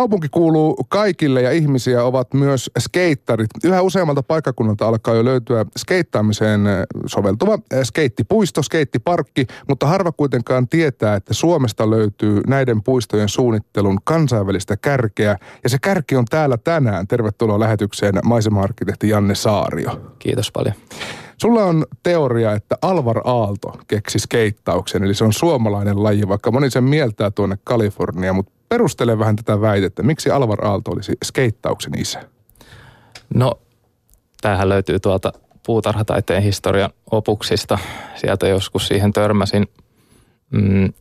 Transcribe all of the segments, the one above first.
Kaupunki kuuluu kaikille ja ihmisiä ovat myös skeittarit. Yhä useammalta paikkakunnalta alkaa jo löytyä skeittaamiseen soveltuva skeittipuisto, skeittiparkki, mutta harva kuitenkaan tietää, että Suomesta löytyy näiden puistojen suunnittelun kansainvälistä kärkeä. Ja se kärki on täällä tänään. Tervetuloa lähetykseen maisema-arkkitehti Janne Saario. Kiitos paljon. Sulla on teoria, että Alvar Aalto keksi skeittauksen, eli se on suomalainen laji, vaikka moni sen mieltää tuonne Kaliforniaan, mutta perustele vähän tätä väitettä. Miksi Alvar Aalto olisi skeittauksen isä? No, tämähän löytyy tuolta puutarhataiteen historian opuksista. Sieltä joskus siihen törmäsin. Mm,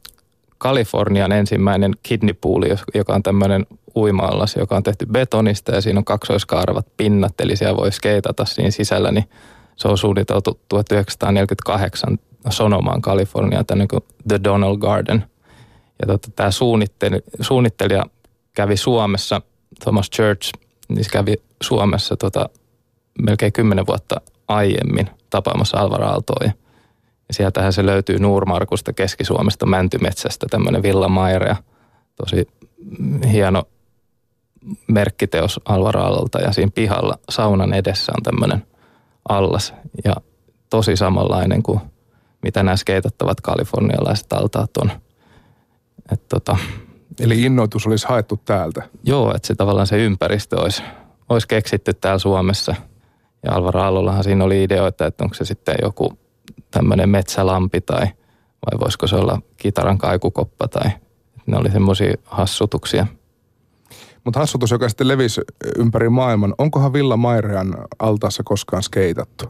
Kalifornian ensimmäinen kidneypooli, joka on tämmöinen uimaallas, joka on tehty betonista ja siinä on kaksoiskaaravat pinnat, eli siellä voi skeitata siinä sisällä, niin se on suunniteltu 1948 Sonomaan Kaliforniaan, tämä niin The Donald Garden. Ja tota, tämä suunnittelija kävi Suomessa, Thomas Church, niin se kävi Suomessa tota, melkein kymmenen vuotta aiemmin tapaamassa Alvar Aaltoa. Ja, ja sieltähän se löytyy Nuurmarkusta, Keski-Suomesta, Mäntymetsästä, tämmöinen Villa Maire, tosi hieno merkkiteos Alvar Aallolta ja siinä pihalla saunan edessä on tämmöinen allas ja tosi samanlainen kuin mitä nämä skeitattavat kalifornialaiset altaat on. Et tota, Eli innoitus olisi haettu täältä? Joo, että se tavallaan se ympäristö olisi, olisi keksitty täällä Suomessa. Ja Alvaro Allollahan siinä oli ideoita, että onko se sitten joku tämmöinen metsälampi tai vai voisiko se olla kitaran kaikukoppa tai ne oli semmoisia hassutuksia. Mutta hassutus, joka sitten levisi ympäri maailman, onkohan Villa Mairean altaassa koskaan skeitattu?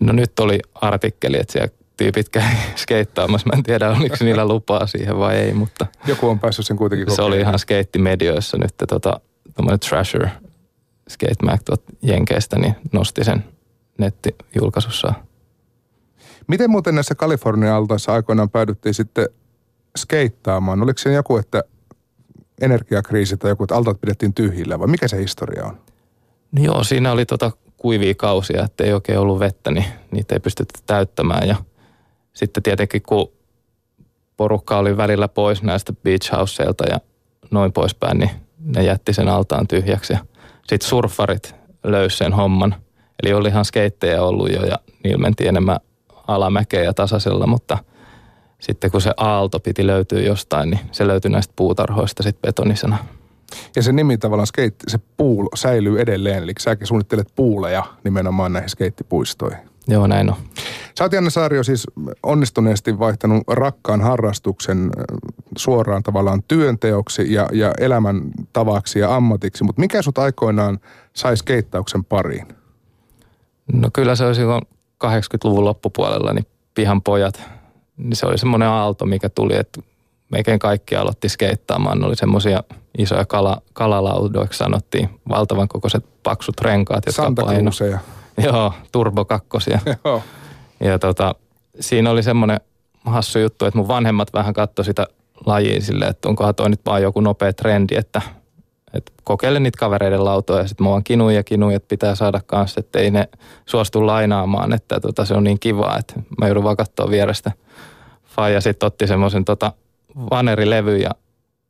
No nyt oli artikkeli, että siellä tyypit käy skeittaamassa. Mä en tiedä, oliko niillä lupaa siihen vai ei, mutta... Joku on päässyt sen kuitenkin kokeilemaan. Se oli ihan skeittimedioissa nyt tota, Thrasher Skate Mac Jenkeistä, niin nosti sen nettijulkaisussa. Miten muuten näissä Kalifornian altaissa aikoinaan päädyttiin sitten skeittaamaan? Oliko siinä joku, että energiakriisi tai joku, että altaat pidettiin tyhjillä vai mikä se historia on? No joo, siinä oli tota kuivia kausia, että ei oikein ollut vettä, niin niitä ei pystytty täyttämään. Ja sitten tietenkin kun porukka oli välillä pois näistä beach houseilta ja noin poispäin, niin ne jätti sen altaan tyhjäksi. Sitten surfarit löysi sen homman. Eli oli ihan skeittejä ollut jo ja niillä mentiin enemmän alamäkeä tasaisella, mutta sitten kun se aalto piti löytyä jostain, niin se löytyi näistä puutarhoista sitten betonisena. Ja se nimi tavallaan skate, se pool säilyy edelleen, eli säkin suunnittelet puuleja nimenomaan näihin skeittipuistoihin. Joo, näin on. Sä oot Janne Saario siis onnistuneesti vaihtanut rakkaan harrastuksen suoraan tavallaan työnteoksi ja, ja elämän tavaksi ja ammatiksi, mutta mikä sut aikoinaan sai skeittauksen pariin? No kyllä se oli silloin 80-luvun loppupuolella, niin pihan pojat, niin se oli semmoinen aalto, mikä tuli, että melkein kaikki aloitti skeittaamaan. Ne oli semmoisia isoja kala, kalalaudoiksi sanottiin, valtavan kokoiset paksut renkaat, jotka Santa paino. Joo, turbo kakkosia. Joo. Ja tota, siinä oli semmoinen hassu juttu, että mun vanhemmat vähän katsoi sitä lajia silleen, että onkohan toi nyt vaan joku nopea trendi, että, että kokeile niitä kavereiden lautoja ja sitten mä vaan kinuin ja kinuin, että pitää saada kanssa, että ei ne suostu lainaamaan, että tota, se on niin kivaa, että mä joudun vaan katsoa vierestä. Faija sitten otti semmoisen tota, vanerilevy ja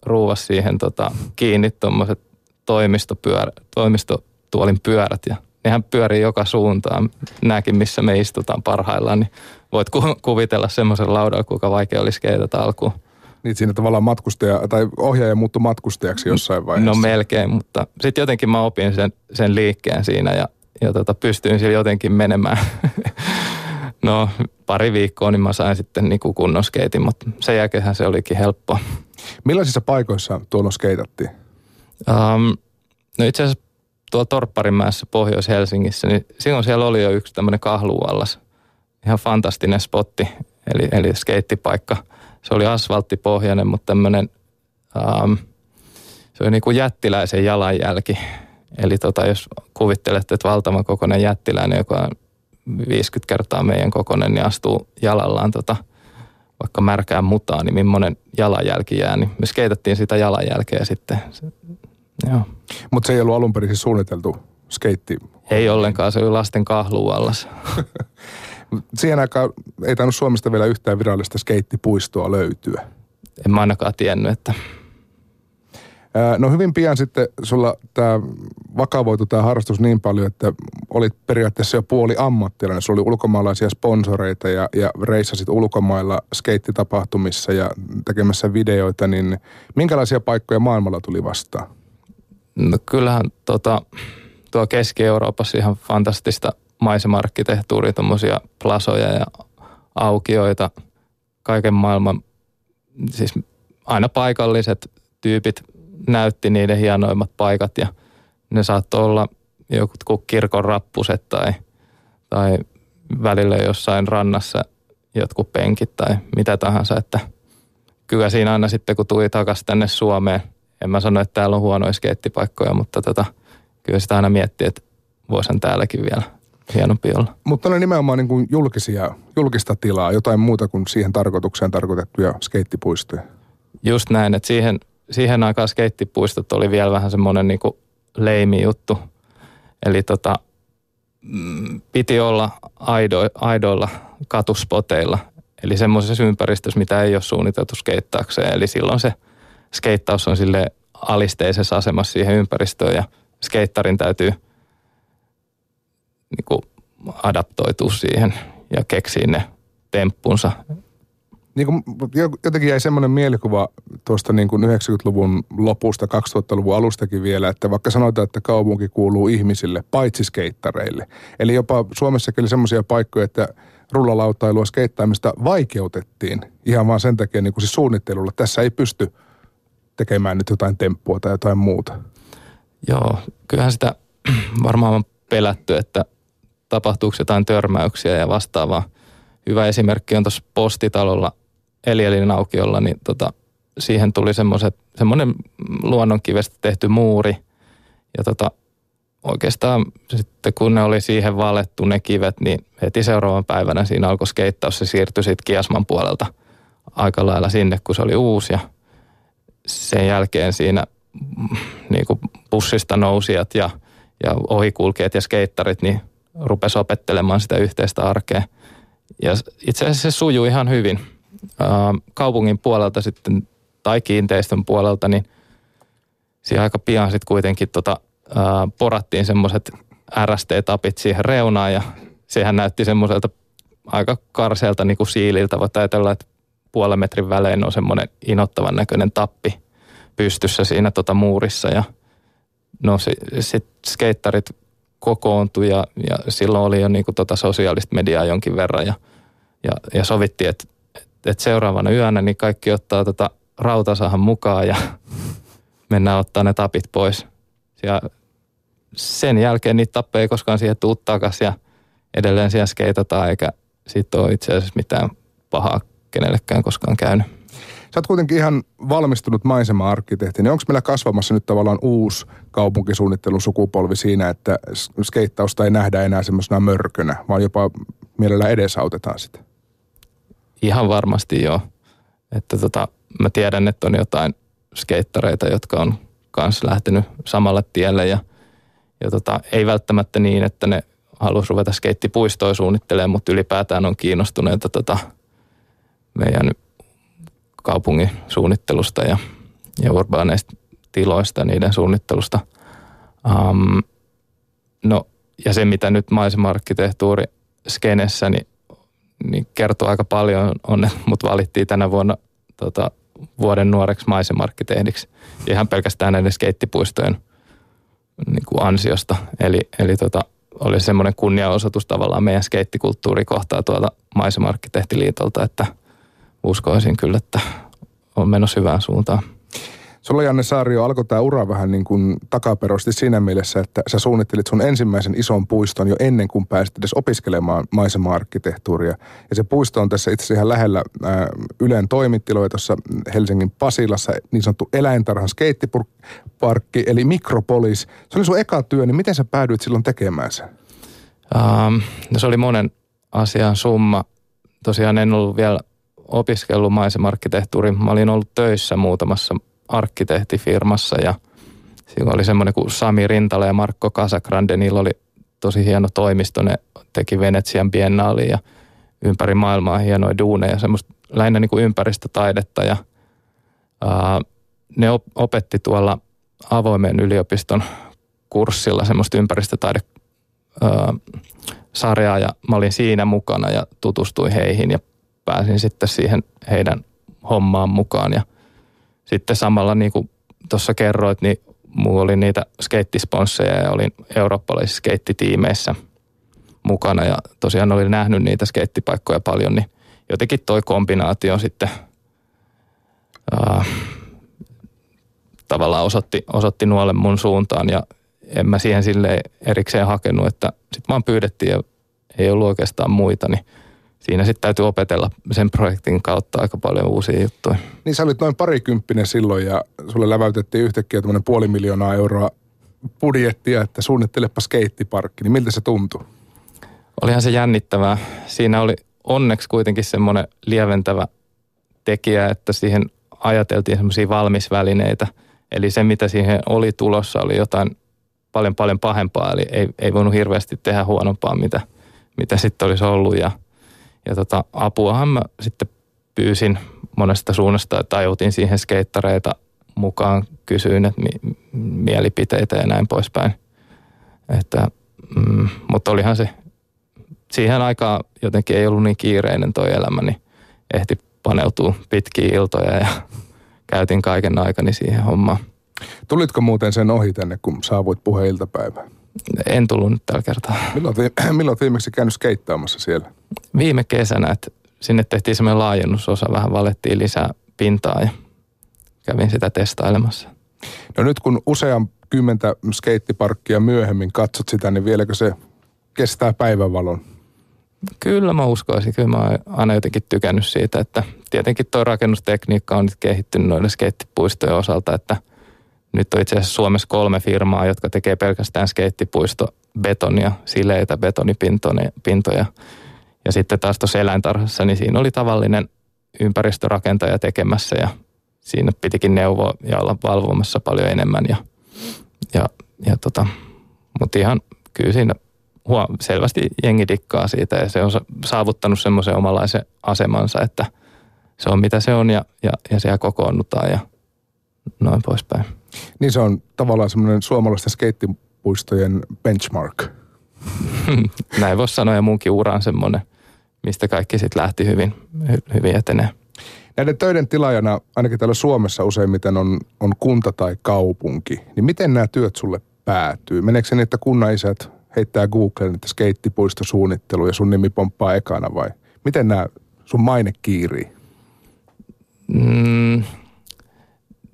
ruuvas siihen tota, kiinni tuommoiset toimistopyörä, toimistotuolin pyörät ja nehän pyörii joka suuntaan. Nämäkin, missä me istutaan parhaillaan, niin voit ku- kuvitella semmoisen laudalla, kuinka vaikea olisi keitata alkuun. Niin siinä tavallaan matkustaja, tai ohjaaja muuttui matkustajaksi jossain vaiheessa. No melkein, mutta sitten jotenkin mä opin sen, sen liikkeen siinä ja, ja tota, pystyin sillä jotenkin menemään. no pari viikkoa, niin mä sain sitten niin kunnon skeitin, mutta sen jälkeen se olikin helppoa. Millaisissa paikoissa tuolla skeitattiin? Um, no itse asiassa tuolla Torpparimäessä Pohjois-Helsingissä, niin silloin siellä oli jo yksi tämmöinen kahluuallas. Ihan fantastinen spotti, eli, eli skeittipaikka. Se oli asfalttipohjainen, mutta tämmöinen, um, se oli niin kuin jättiläisen jalanjälki. Eli tota, jos kuvittelette, että valtavan kokoinen jättiläinen, joka on 50 kertaa meidän kokoinen, niin astuu jalallaan tota, vaikka märkään mutaa, niin millainen jalanjälki jää. Niin me skeitattiin sitä jalanjälkeä sitten. Joo. Mutta se ei ollut alun perin siis suunniteltu skeitti? Ei ollenkaan, se oli lasten kahluallas. Siihen aikaan ei tainnut Suomesta vielä yhtään virallista skeittipuistoa löytyä. En mä ainakaan tiennyt, että... No hyvin pian sitten sulla tämä vakavoitu tämä harrastus niin paljon, että olit periaatteessa jo puoli ammattilainen. Sulla oli ulkomaalaisia sponsoreita ja, ja reissasit ulkomailla skeittitapahtumissa ja tekemässä videoita, niin minkälaisia paikkoja maailmalla tuli vastaan? No kyllähän tota, tuo Keski-Euroopassa ihan fantastista maisema-arkkitehtuuria, tuommoisia plasoja ja aukioita, kaiken maailman, siis aina paikalliset tyypit näytti niiden hienoimmat paikat ja ne saattoi olla joku kirkon rappuset tai, tai välillä jossain rannassa jotkut penkit tai mitä tahansa, että kyllä siinä aina sitten kun tuli takaisin tänne Suomeen, en mä sano, että täällä on huonoja skeittipaikkoja, mutta tota, kyllä sitä aina miettii, että voisin täälläkin vielä hienompi olla. Mutta ne nimenomaan niin kuin julkisia, julkista tilaa, jotain muuta kuin siihen tarkoitukseen tarkoitettuja skeittipuistoja. Just näin, että siihen, siihen aikaan skeittipuistot oli vielä vähän semmoinen niin leimi juttu. Eli tota, mm, piti olla aido, aidoilla katuspoteilla, eli semmoisessa ympäristössä, mitä ei ole suunniteltu skeittaakseen. Eli silloin se skeittaus on sille alisteisessa asemassa siihen ympäristöön ja skeittarin täytyy niin kuin adaptoitua siihen ja keksiä ne temppunsa. Niin kuin, jotenkin jäi semmoinen mielikuva tuosta niin kuin 90-luvun lopusta, 2000-luvun alustakin vielä, että vaikka sanotaan, että kaupunki kuuluu ihmisille, paitsi skeittareille. Eli jopa Suomessakin oli semmoisia paikkoja, että rullalautailua skeittaamista vaikeutettiin ihan vaan sen takia niin kuin siis suunnittelulla. Tässä ei pysty tekemään nyt jotain temppua tai jotain muuta. Joo, kyllähän sitä varmaan on pelätty, että tapahtuuko jotain törmäyksiä ja vastaavaa. Hyvä esimerkki on tuossa postitalolla Elielin aukiolla, niin tota, siihen tuli semmoinen luonnonkivestä tehty muuri. Ja tota, oikeastaan sitten kun ne oli siihen valettu ne kivet, niin heti seuraavan päivänä siinä alkoi skeittaus. Se siirtyi sitten Kiasman puolelta aika lailla sinne, kun se oli uusi. Ja sen jälkeen siinä niin kuin bussista nousijat ja, ja ohikulkijat ja skeittarit, niin rupesi opettelemaan sitä yhteistä arkea. Ja itse asiassa se sujuu ihan hyvin. Kaupungin puolelta sitten tai kiinteistön puolelta, niin siinä aika pian sitten kuitenkin tota, porattiin semmoiset RST-tapit siihen reunaan ja sehän näytti semmoiselta aika karseelta niin kuin siililtä. Voit ajatella, että puolen metrin välein on semmoinen inottavan näköinen tappi pystyssä siinä tota muurissa ja no sitten skeittarit kokoontui ja, ja silloin oli jo niin kuin tota sosiaalista mediaa jonkin verran ja, ja, ja sovittiin, että, että seuraavana yönä niin kaikki ottaa tota rautasahan mukaan ja mennään ottaa ne tapit pois. Ja sen jälkeen niitä tappeja ei koskaan siihen tuu ja edelleen siellä skeitataan eikä siitä ole itse asiassa mitään pahaa kenellekään koskaan käynyt. Sä oot kuitenkin ihan valmistunut maisema-arkkitehti, niin onko meillä kasvamassa nyt tavallaan uusi kaupunkisuunnittelun sukupolvi siinä, että skeittausta ei nähdä enää semmoisena mörkönä, vaan jopa mielellä edesautetaan sitä? Ihan varmasti joo. Että tota, mä tiedän, että on jotain skeittareita, jotka on kanssa lähtenyt samalle tielle ja, ja tota, ei välttämättä niin, että ne haluaisi ruveta skeittipuistoa suunnittelemaan, mutta ylipäätään on kiinnostuneita tota, meidän kaupungin suunnittelusta ja, ja urbaaneista tiloista, niiden suunnittelusta. Um, no, ja se, mitä nyt maisema-arkkitehtuuri skenessä, niin, niin kertoo aika paljon, on, mutta valittiin tänä vuonna tota, vuoden nuoreksi maisemarkkitehdiksi. Ihan pelkästään näiden skeittipuistojen niin kuin ansiosta. Eli, eli tota, oli semmoinen kunniaosoitus tavallaan meidän skeittikulttuuri kohtaa tuolta maisemarkkitehtiliitolta, että – uskoisin kyllä, että on menossa hyvään suuntaan. Sulla Janne Saario alkoi tämä ura vähän niin kuin takaperosti siinä mielessä, että sä suunnittelit sun ensimmäisen ison puiston jo ennen kuin pääsit edes opiskelemaan maisema-arkkitehtuuria. Ja se puisto on tässä itse asiassa ihan lähellä ää, Ylen toimittiloja tuossa Helsingin Pasilassa, niin sanottu eläintarhan skeittiparkki, eli Mikropolis. Se oli sun eka työ, niin miten sä päädyit silloin tekemään sen? Um, no se oli monen asian summa. Tosiaan en ollut vielä opiskellut maisemarkkitehtuuri. Mä olin ollut töissä muutamassa arkkitehtifirmassa ja siinä oli semmoinen kuin Sami Rintala ja Markko Casagrande. Niillä oli tosi hieno toimisto. Ne teki Venetsian biennaaliin ja ympäri maailmaa hienoja duuneja, semmoista lähinnä niin kuin ympäristötaidetta ja ää, ne opetti tuolla avoimen yliopiston kurssilla semmoista ympäristötaide sarjaa ja mä olin siinä mukana ja tutustuin heihin ja pääsin sitten siihen heidän hommaan mukaan. Ja sitten samalla niin kuin tuossa kerroit, niin mulla oli niitä skeittisponsseja ja olin eurooppalaisissa skeittitiimeissä mukana. Ja tosiaan olin nähnyt niitä skeittipaikkoja paljon, niin jotenkin toi kombinaatio sitten ää, tavallaan osoitti, osoitti nuolle mun suuntaan. Ja en mä siihen sille erikseen hakenut, että sitten vaan pyydettiin ja ei ollut oikeastaan muita, niin siinä sitten täytyy opetella sen projektin kautta aika paljon uusia juttuja. Niin sä olit noin parikymppinen silloin ja sulle läväytettiin yhtäkkiä tämmöinen puoli miljoonaa euroa budjettia, että suunnittelepa skeittiparkki, niin miltä se tuntui? Olihan se jännittävää. Siinä oli onneksi kuitenkin semmoinen lieventävä tekijä, että siihen ajateltiin semmoisia valmisvälineitä. Eli se, mitä siihen oli tulossa, oli jotain paljon paljon pahempaa, eli ei, ei voinut hirveästi tehdä huonompaa, mitä, mitä sitten olisi ollut. Ja, ja tota, apuahan mä sitten pyysin monesta suunnasta, että ajutin siihen skeittareita mukaan, kysyin että mi, mielipiteitä ja näin poispäin. Että, mm, mutta olihan se, siihen aikaan jotenkin ei ollut niin kiireinen toi elämä, niin ehti paneutua pitkiä iltoja ja käytin kaiken aikani siihen hommaan. Tulitko muuten sen ohi tänne, kun saavuit puheiltapäivään? En tullut nyt tällä kertaa. Milloin, milloin viimeksi käynyt skeittaamassa siellä? Viime kesänä, että sinne tehtiin semmoinen laajennusosa, vähän valettiin lisää pintaa ja kävin sitä testailemassa. No nyt kun usean kymmentä skeittiparkkia myöhemmin katsot sitä, niin vieläkö se kestää päivänvalon? Kyllä mä uskoisin. Kyllä mä oon aina jotenkin tykännyt siitä, että tietenkin tuo rakennustekniikka on nyt kehittynyt noiden skeittipuistojen osalta, että – nyt on itse asiassa Suomessa kolme firmaa, jotka tekee pelkästään skeittipuisto betonia, sileitä betonipintoja. Ja sitten taas tuossa eläintarhassa, niin siinä oli tavallinen ympäristörakentaja tekemässä ja siinä pitikin neuvoa ja olla valvomassa paljon enemmän. Ja, ja, ja tota, mutta ihan kyllä siinä huom, selvästi jengi dikkaa siitä ja se on saavuttanut semmoisen omanlaisen asemansa, että se on mitä se on ja, ja, ja siellä kokoonnutaan ja noin poispäin. Niin se on tavallaan semmoinen suomalaisten skeittipuistojen benchmark. Näin voisi sanoa ja munkin ura on semmoinen, mistä kaikki sitten lähti hyvin, hyvin etenee. Näiden töiden tilaajana, ainakin täällä Suomessa useimmiten on, on kunta tai kaupunki. Niin miten nämä työt sulle päätyy? Meneekö se niin, että kunnan isät heittää Googleen, että skeittipuistosuunnittelu ja sun nimi pomppaa ekana vai miten nämä sun maine kiirii? Mm,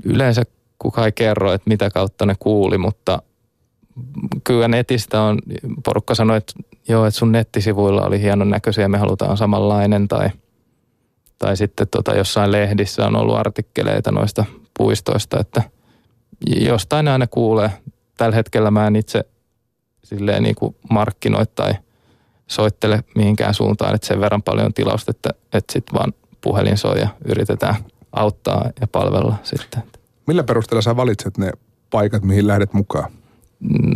yleensä kukaan ei kerro, että mitä kautta ne kuuli, mutta kyllä netistä on, porukka sanoi, että joo, että sun nettisivuilla oli hienon näköisiä, me halutaan samanlainen tai, tai sitten tota, jossain lehdissä on ollut artikkeleita noista puistoista, että jostain aina kuulee. Tällä hetkellä mä en itse silleen niin kuin markkinoi tai soittele mihinkään suuntaan, että sen verran paljon tilausta, että, että sitten vaan puhelin soi ja yritetään auttaa ja palvella sitten. Millä perusteella sä valitset ne paikat, mihin lähdet mukaan?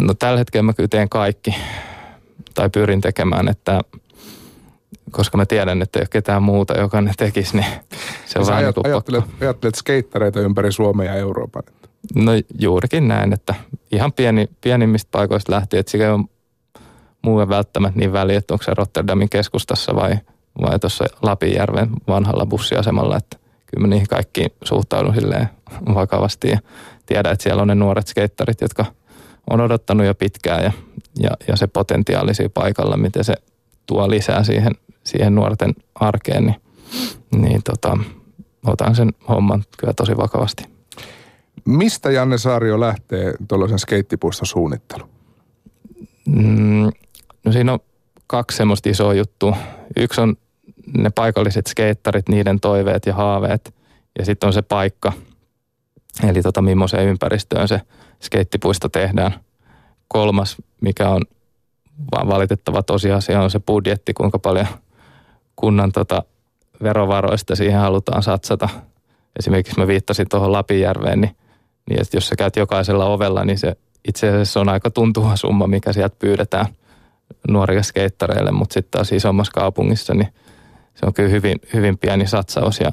No tällä hetkellä mä kyllä teen kaikki tai pyrin tekemään, että koska mä tiedän, että ei ole ketään muuta, joka ne tekisi, niin se on vähän ajat, niin ajattelet, ajattelet skeittareita ympäri Suomea ja Euroopan? No juurikin näin, että ihan pieni, pienimmistä paikoista lähtien, että siinä on muu välttämättä niin väliä, että onko se Rotterdamin keskustassa vai, vai tuossa Lapinjärven vanhalla bussiasemalla, että kyllä mä niihin kaikkiin suhtaudun silleen vakavasti ja tiedän, että siellä on ne nuoret skeittarit, jotka on odottanut jo pitkään ja, ja, ja se potentiaali paikalla, miten se tuo lisää siihen, siihen nuorten arkeen, niin, niin tota, otan sen homman kyllä tosi vakavasti. Mistä Janne Saario lähtee tuollaisen skeittipuiston suunnittelu? Mm, no siinä on kaksi semmoista isoa juttua. Yksi on ne paikalliset skeittarit, niiden toiveet ja haaveet. Ja sitten on se paikka, eli tota, millaiseen ympäristöön se skeittipuisto tehdään. Kolmas, mikä on vaan valitettava tosiasia, on se budjetti, kuinka paljon kunnan tota, verovaroista siihen halutaan satsata. Esimerkiksi mä viittasin tuohon Lapinjärveen, niin, niin että jos sä käyt jokaisella ovella, niin se itse asiassa on aika tuntuva summa, mikä sieltä pyydetään nuoria skeittareille, mutta sitten taas isommassa kaupungissa, niin se on kyllä hyvin, hyvin pieni satsaus ja,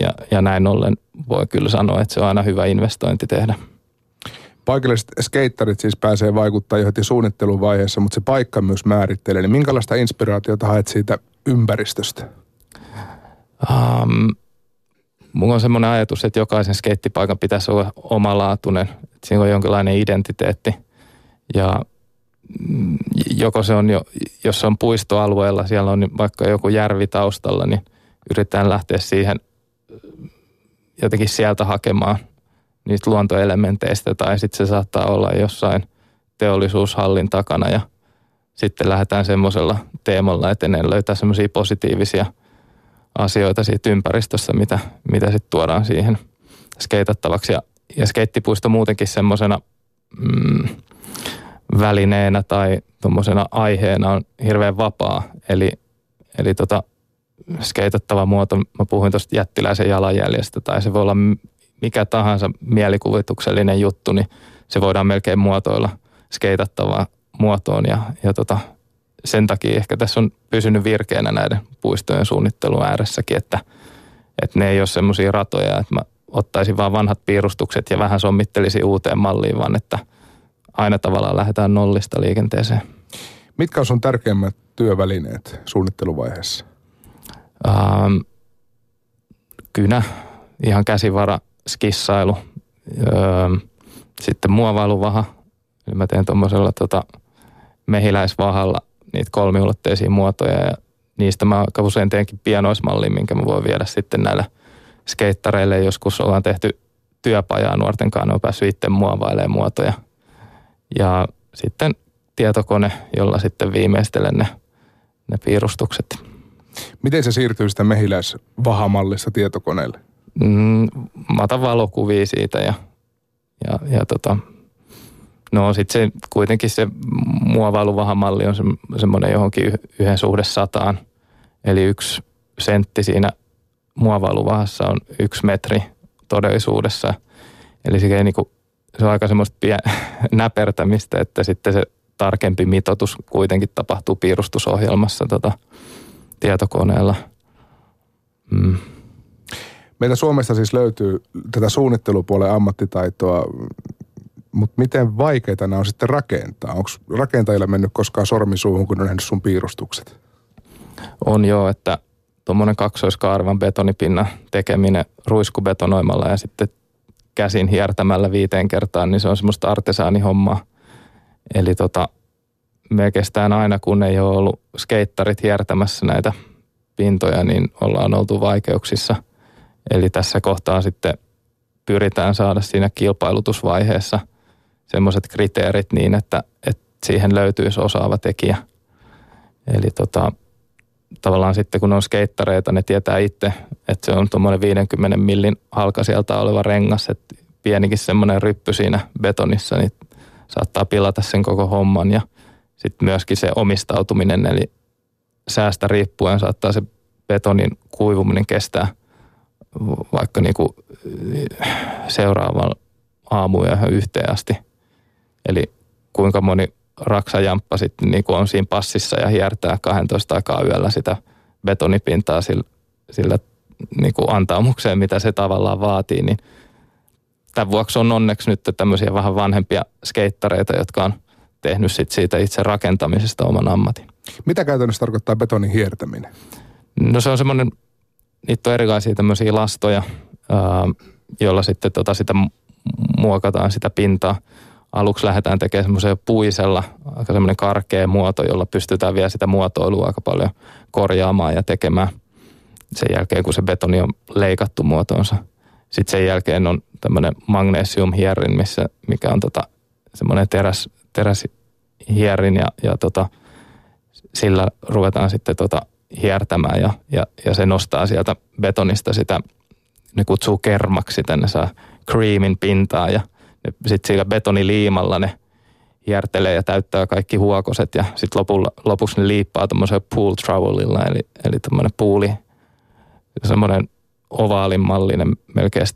ja, ja näin ollen voi kyllä sanoa, että se on aina hyvä investointi tehdä. Paikalliset skeittarit siis pääsee vaikuttaa jo heti suunnitteluvaiheessa, mutta se paikka myös määrittelee. Niin minkälaista inspiraatiota haet siitä ympäristöstä? Um, mulla on semmoinen ajatus, että jokaisen skeittipaikan pitäisi olla omalaatuinen. Että siinä on jonkinlainen identiteetti. Ja mm, joko se on jo, jos se on puistoalueella, siellä on vaikka joku järvi taustalla, niin yritetään lähteä siihen jotenkin sieltä hakemaan niistä luontoelementeistä. Tai sitten se saattaa olla jossain teollisuushallin takana ja sitten lähdetään semmoisella teemalla eteneen löytää semmoisia positiivisia – asioita siitä ympäristössä, mitä, mitä sitten tuodaan siihen skeitattavaksi. Ja, ja skeittipuisto muutenkin semmoisena mm, välineenä tai tuommoisena aiheena on hirveän vapaa. Eli, eli tota, skeitattava muoto, mä puhuin tuosta jättiläisen jalanjäljestä, tai se voi olla mikä tahansa mielikuvituksellinen juttu, niin se voidaan melkein muotoilla skeitattavaa muotoon ja, ja tota, sen takia ehkä tässä on pysynyt virkeänä näiden puistojen suunnittelun ääressäkin, että, että ne ei ole semmoisia ratoja, että mä ottaisin vaan vanhat piirustukset ja vähän sommittelisin uuteen malliin, vaan että aina tavallaan lähdetään nollista liikenteeseen. Mitkä on sun tärkeimmät työvälineet suunnitteluvaiheessa? Ähm, kynä, ihan käsivara, skissailu, öö, sitten muovailuvaha. Eli mä teen tuommoisella tota, mehiläisvahalla niitä kolmiulotteisia muotoja ja niistä mä aika usein teenkin pianoismallin, minkä mä voin viedä sitten näille skeittareille. Joskus ollaan tehty työpajaa nuorten kanssa, ne on päässyt itse muovailemaan muotoja. Ja sitten tietokone, jolla sitten viimeistelen ne, ne piirustukset. Miten se siirtyy sitä mehiläisvahamallista tietokoneelle? Mm, mä otan valokuvia siitä ja, ja, ja tota, No sitten se, kuitenkin se muovailuvahamalli on se, semmoinen johonkin yhden suhde sataan. Eli yksi sentti siinä muovailuvahassa on yksi metri todellisuudessa. Eli se, niinku, se on aika semmoista pien, näpertämistä, että sitten se tarkempi mitoitus kuitenkin tapahtuu piirustusohjelmassa tota, tietokoneella. Mm. Meitä Suomesta siis löytyy tätä suunnittelupuolen ammattitaitoa mutta miten vaikeita nämä on sitten rakentaa? Onko rakentajilla mennyt koskaan sormi suuhun, kun on nähnyt sun piirustukset? On joo, että tuommoinen kaksoiskaarvan betonipinnan tekeminen ruiskubetonoimalla ja sitten käsin hiertämällä viiteen kertaan, niin se on semmoista artesaanihommaa. Eli tota, me kestään aina, kun ei ole ollut skeittarit hiertämässä näitä pintoja, niin ollaan oltu vaikeuksissa. Eli tässä kohtaa sitten pyritään saada siinä kilpailutusvaiheessa – semmoiset kriteerit niin, että, että siihen löytyisi osaava tekijä. Eli tota, tavallaan sitten kun on skeittareita, ne tietää itse, että se on tuommoinen 50 millin halka sieltä oleva rengas, että pienikin semmoinen ryppy siinä betonissa, niin saattaa pilata sen koko homman ja sitten myöskin se omistautuminen, eli säästä riippuen saattaa se betonin kuivuminen kestää vaikka niinku seuraavan aamuun ja yhteen asti – Eli kuinka moni raksajamppa sitten niin on siinä passissa ja hiertää 12 aikaa yöllä sitä betonipintaa sillä, sillä niin kuin antaumukseen, mitä se tavallaan vaatii, niin tämän vuoksi on onneksi nyt tämmöisiä vähän vanhempia skeittareita, jotka on tehnyt sit siitä itse rakentamisesta oman ammatin. Mitä käytännössä tarkoittaa betonin hiertäminen? No se on semmoinen, niitä on erilaisia tämmöisiä lastoja, joilla sitten tota sitä muokataan sitä pintaa aluksi lähdetään tekemään semmoisen puisella, aika semmoinen karkea muoto, jolla pystytään vielä sitä muotoilua aika paljon korjaamaan ja tekemään sen jälkeen, kun se betoni on leikattu muotoonsa. Sitten sen jälkeen on tämmöinen magnesiumhierin, missä, mikä on tota, semmoinen teräs, teräshierin ja, ja tota, sillä ruvetaan sitten tota hiertämään ja, ja, ja se nostaa sieltä betonista sitä, ne kutsuu kermaksi, tänne saa creamin pintaa ja – sitten sillä betoniliimalla ne hiertelee ja täyttää kaikki huokoset ja sitten lopuksi ne liippaa tuommoisella pool trowelilla, eli, eli tuommoinen puuli, semmoinen ovaalin mallinen melkein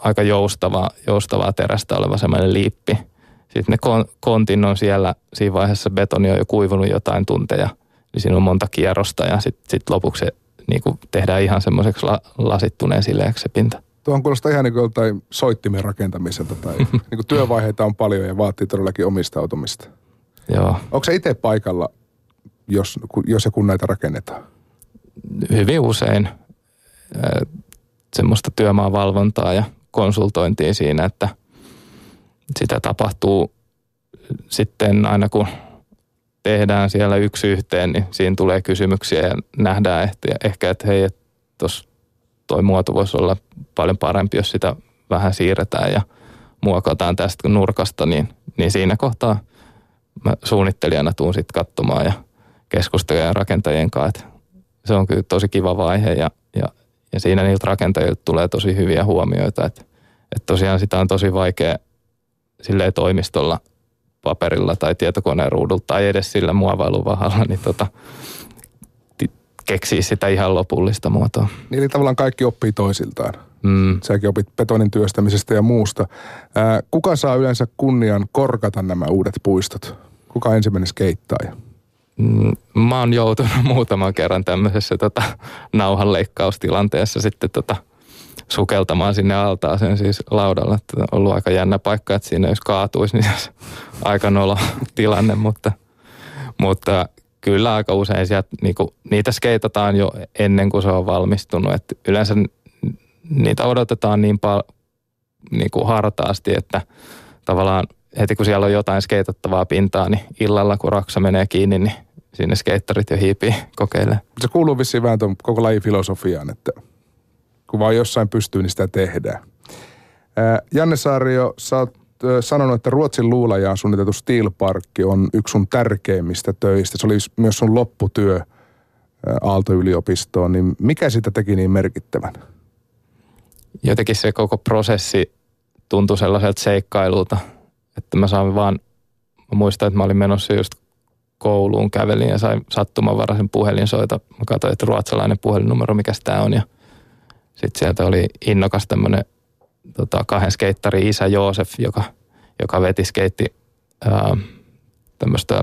aika joustavaa, joustavaa terästä oleva semmoinen liippi. Sitten ne kontin on siellä, siinä vaiheessa betoni on jo kuivunut jotain tunteja, niin siinä on monta kierrosta ja sitten sit lopuksi se niin kuin tehdään ihan semmoiseksi la, lasittuneen sileäksi se pinta. Tuohon kuulostaa ihan niin kuin joltain soittimen rakentamiselta tai niin kuin työvaiheita on paljon ja vaatii todellakin omistautumista. Joo. Onko se itse paikalla, jos, jos ja kun näitä rakennetaan? Hyvin usein semmoista työmaavalvontaa ja konsultointia siinä, että sitä tapahtuu sitten aina kun tehdään siellä yksi yhteen, niin siinä tulee kysymyksiä ja nähdään ehkä, että hei, tuossa toi muoto voisi olla paljon parempi, jos sitä vähän siirretään ja muokataan tästä nurkasta, niin, niin siinä kohtaa mä suunnittelijana tuun sitten katsomaan ja keskustelemaan rakentajien kanssa, että se on kyllä tosi kiva vaihe ja, ja, ja siinä niiltä rakentajilta tulee tosi hyviä huomioita, että, että tosiaan sitä on tosi vaikea silleen toimistolla paperilla tai tietokoneen ruudulta tai edes sillä muovailuvahalla, niin tota, keksiä sitä ihan lopullista muotoa. Niin, eli tavallaan kaikki oppii toisiltaan. Mm. Säkin opit betonin työstämisestä ja muusta. Ää, kuka saa yleensä kunnian korkata nämä uudet puistot? Kuka ensimmäinen skeittaaja? Mm, mä oon joutunut muutaman kerran tämmöisessä tota, nauhanleikkaustilanteessa sitten tota, sukeltamaan sinne altaaseen siis laudalla. Että on ollut aika jännä paikka, että siinä jos kaatuisi, niin se aika nolo tilanne, mutta, mutta kyllä aika usein sieltä, niinku, niitä skeitataan jo ennen kuin se on valmistunut. Et yleensä niitä odotetaan niin paljon niinku hartaasti, että tavallaan heti kun siellä on jotain skeitattavaa pintaa, niin illalla kun raksa menee kiinni, niin sinne skeittarit jo hiipii kokeilemaan. Se kuuluu vissiin vähän tuon koko lajin filosofiaan, että kun vaan jossain pystyy, niin sitä tehdään. Janne Saario, sä oot sanonut, että Ruotsin luulajaan suunniteltu Steel Parkki on yksi sun tärkeimmistä töistä. Se oli myös sun lopputyö Aalto-yliopistoon, niin mikä sitä teki niin merkittävän? Jotenkin se koko prosessi tuntui sellaiselta seikkailulta, että mä saan vaan, mä muistan, että mä olin menossa just kouluun, kävelin ja sain sattumanvaraisen puhelinsoita. Mä katsoin, että ruotsalainen puhelinnumero, mikä tämä on ja sitten sieltä oli innokas tämmöinen tota, kahden skeittari isä Joosef, joka, joka veti skeitti tämmöistä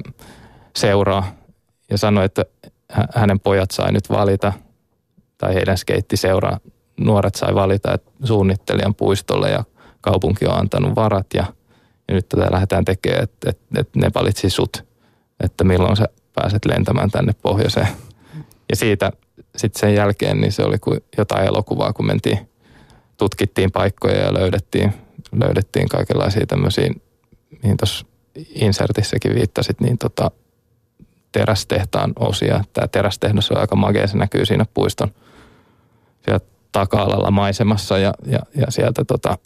seuraa ja sanoi, että hänen pojat sai nyt valita, tai heidän skeittiseuraa nuoret sai valita, että suunnittelijan puistolle ja kaupunki on antanut varat ja, ja nyt tätä lähdetään tekemään, että, että, että ne valitsi sut, että milloin sä pääset lentämään tänne pohjoiseen. Ja siitä sitten sen jälkeen niin se oli kuin jotain elokuvaa, kun mentiin, tutkittiin paikkoja ja löydettiin, löydettiin kaikenlaisia tämmöisiä, mihin tuossa insertissäkin viittasit, niin tota, terästehtaan osia. Tämä terästehdas on aika magea, se näkyy siinä puiston sieltä taka-alalla maisemassa ja, ja, ja sieltä tota,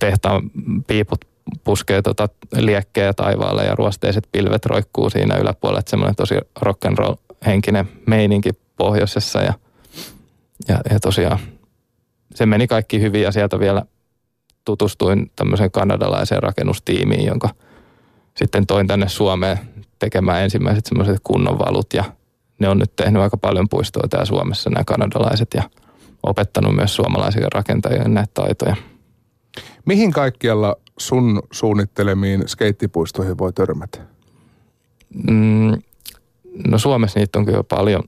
tehtaan piiput puskee tota liekkejä taivaalle ja ruosteiset pilvet roikkuu siinä yläpuolella. Että semmoinen tosi rock'n'roll henkinen meininki pohjoisessa ja, ja, ja tosiaan se meni kaikki hyvin ja sieltä vielä tutustuin tämmöiseen kanadalaiseen rakennustiimiin, jonka sitten toin tänne Suomeen tekemään ensimmäiset semmoiset kunnon valut ja ne on nyt tehnyt aika paljon puistoa täällä Suomessa nämä kanadalaiset ja opettanut myös suomalaisille rakentajille näitä taitoja. Mihin kaikkialla sun suunnittelemiin skeittipuistoihin voi törmätä? Mm, no Suomessa niitä on kyllä paljon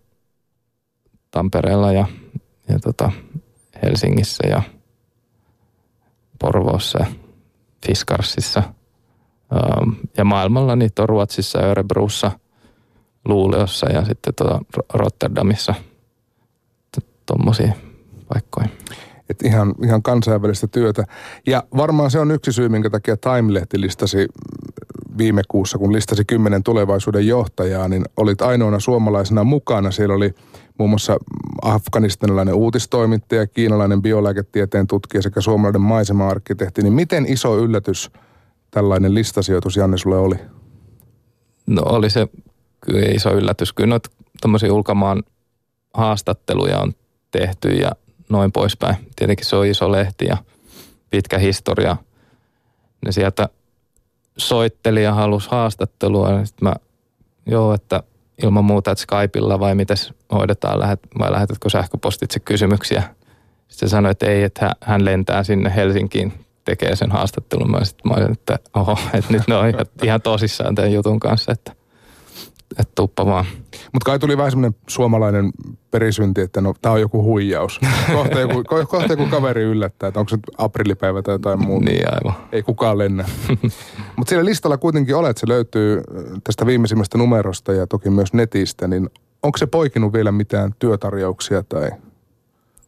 Tampereella ja, ja tota Helsingissä ja Porvoossa ja Fiskarsissa. Ähm, ja maailmalla niitä on Ruotsissa, Örebrussa, Luuleossa ja sitten tuota Rotterdamissa. Tuommoisia paikkoja. Et ihan, ihan kansainvälistä työtä. Ja varmaan se on yksi syy, minkä takia Time-lehti listasi viime kuussa, kun listasi kymmenen tulevaisuuden johtajaa, niin olit ainoana suomalaisena mukana. Siellä oli muun muassa afganistanilainen uutistoimittaja, kiinalainen biolääketieteen tutkija sekä suomalainen maisema-arkkitehti. Niin miten iso yllätys tällainen listasijoitus, Janne, sulle oli? No oli se kyllä iso yllätys. Kyllä noita tämmöisiä ulkomaan haastatteluja on tehty ja noin poispäin. Tietenkin se on iso lehti ja pitkä historia. Ne sieltä soitteli ja halusi haastattelua. Ja sitten mä, joo, että ilman muuta, että Skypeilla vai miten hoidetaan, lähet, vai lähetätkö sähköpostitse kysymyksiä. Sitten se sanoi, että ei, että hän lentää sinne Helsinkiin tekee sen haastattelun. Mä sitten mä olin, että oho, että nyt ne on ihan tosissaan tämän jutun kanssa, että et tuppa vaan. Mutta kai tuli vähän semmoinen suomalainen perisynti, että no tää on joku huijaus. Kohta joku, ko- kohta joku kaveri yllättää, että onko se aprillipäivä tai jotain muuta. Niin aivan. Ei kukaan lennä. Mutta siellä listalla kuitenkin olet, se löytyy äh, tästä viimeisimmästä numerosta ja toki myös netistä, niin onko se poikinut vielä mitään työtarjouksia tai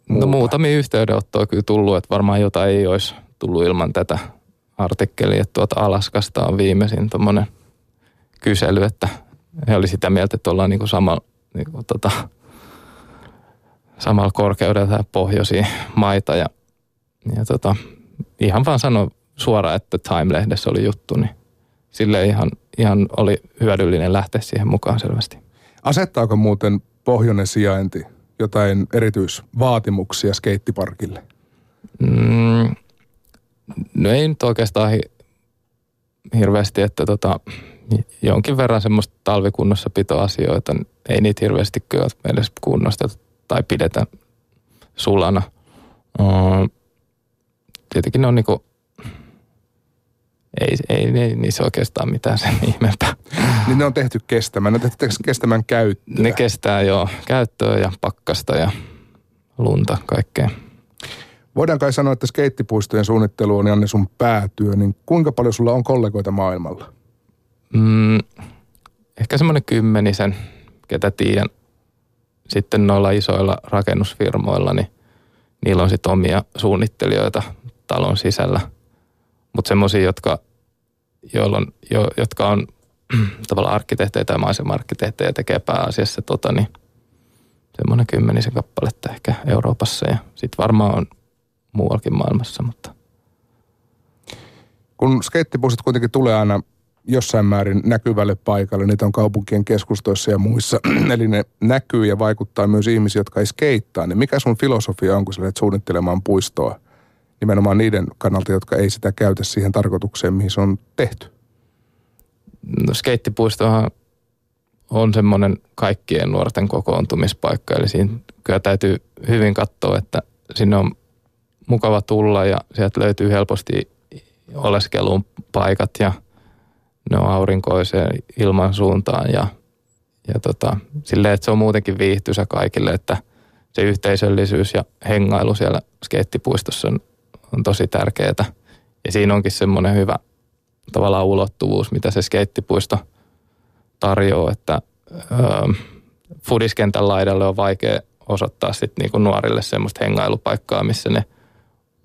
muuta? No muutamia yhteydenottoja kyllä tullut, että varmaan jotain ei olisi tullut ilman tätä artikkelia. Että tuota Alaskasta on viimeisin tuommoinen kysely, että he oli sitä mieltä, että ollaan niinku samalla, niinku tota, samalla korkeudella ja pohjoisia maita. Ja, ja tota, ihan vaan sano suoraan, että Time-lehdessä oli juttu, niin sille ihan, ihan oli hyödyllinen lähteä siihen mukaan selvästi. Asettaako muuten pohjoinen sijainti jotain erityisvaatimuksia skeittiparkille? Mm, no ei nyt oikeastaan hi- hirveästi, että tota, jonkin verran semmoista talvikunnossa pitoasioita, ei niitä hirveästi kyllä edes kunnosteta tai pidetä sulana. Tietenkin ne on niinku, ei, ei, ei niissä oikeastaan mitään sen ihmeempää. Niin ne on tehty kestämään, ne on tehty kestämään käyttöä. Ne kestää jo käyttöä ja pakkasta ja lunta, kaikkea. Voidaan kai sanoa, että skeittipuistojen suunnittelu on Janne sun päätyö, niin kuinka paljon sulla on kollegoita maailmalla? Mm, ehkä semmoinen kymmenisen, ketä tiedän. Sitten noilla isoilla rakennusfirmoilla, niin niillä on sitten omia suunnittelijoita talon sisällä. Mutta semmoisia, jotka, joilla on, jo, jotka on tavallaan arkkitehtejä tai maisema-arkkitehtejä tekee pääasiassa tota, niin semmoinen kymmenisen kappaletta ehkä Euroopassa ja sitten varmaan on muuallakin maailmassa, mutta Kun skeittipuistot kuitenkin tulee aina jossain määrin näkyvälle paikalle, niitä on kaupunkien keskustoissa ja muissa, eli ne näkyy ja vaikuttaa myös ihmisiä, jotka ei skeittaa, niin mikä sun filosofia on, kun sä suunnittelemaan puistoa? Nimenomaan niiden kannalta, jotka ei sitä käytä siihen tarkoitukseen, mihin se on tehty? no, skeittipuistohan on semmoinen kaikkien nuorten kokoontumispaikka, eli siinä kyllä täytyy hyvin katsoa, että sinne on mukava tulla ja sieltä löytyy helposti oleskelun paikat ja ne on aurinkoiseen ilman suuntaan ja, ja tota, silleen, että se on muutenkin viihtyisä kaikille, että se yhteisöllisyys ja hengailu siellä skeittipuistossa on, on tosi tärkeää. Ja siinä onkin semmoinen hyvä tavallaan ulottuvuus, mitä se skeittipuisto tarjoaa, että öö, fudiskentän laidalle on vaikea osoittaa sit niinku nuorille semmoista hengailupaikkaa, missä ne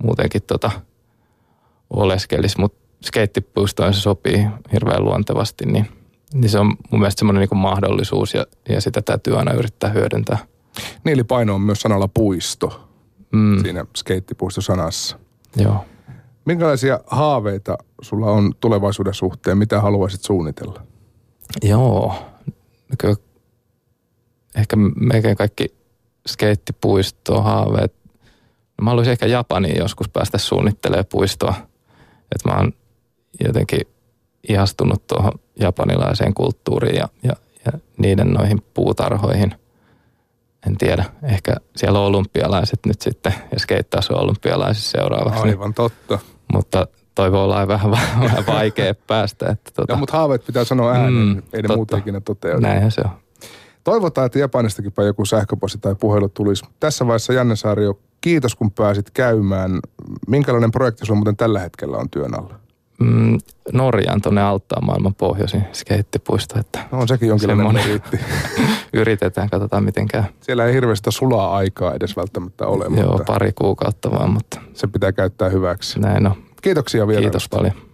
muutenkin tota oleskelisi, mutta skeittipuistoon se sopii hirveän luontevasti, niin, niin se on mun mielestä semmoinen niinku mahdollisuus ja, ja sitä täytyy aina yrittää hyödyntää. Niin, eli paino on myös sanalla puisto Mm, siinä skeittipuistosanassa. joo. Minkälaisia haaveita sulla on tulevaisuuden suhteen? Mitä haluaisit suunnitella? Joo. Kyllä ehkä melkein kaikki skeittipuistohaaveet. No mä haluaisin ehkä Japaniin joskus päästä suunnittelemaan puistoa. Että mä oon jotenkin ihastunut tuohon japanilaiseen kulttuuriin ja, ja, ja niiden noihin puutarhoihin. En tiedä, ehkä siellä on olympialaiset nyt sitten ja skeittaus on olympialaisissa seuraavaksi. Niin, Aivan totta. mutta toi voi olla vähän, vähän vaikea päästä. Että tota, Ja, mutta haaveet pitää sanoa ääneen, Mm, ei ne muuta ikinä toteudu. näinhän se on. Toivotaan, että Japanistakin joku sähköposti tai puhelu tulisi. Tässä vaiheessa Janne Saario, kiitos kun pääsit käymään. Minkälainen projekti sulla muuten tällä hetkellä on työn alla? Mm, Norjaan tuonne Alttaan maailman pohjoisin skeittipuisto, että No on sekin jonkinlainen meriitti. yritetään, katsotaan miten käy. Siellä ei hirveästä sulaa aikaa edes välttämättä ole, Joo, mutta pari kuukautta vaan, mutta se pitää käyttää hyväksi. näin on. Kiitoksia vielä. Kiitos paljon.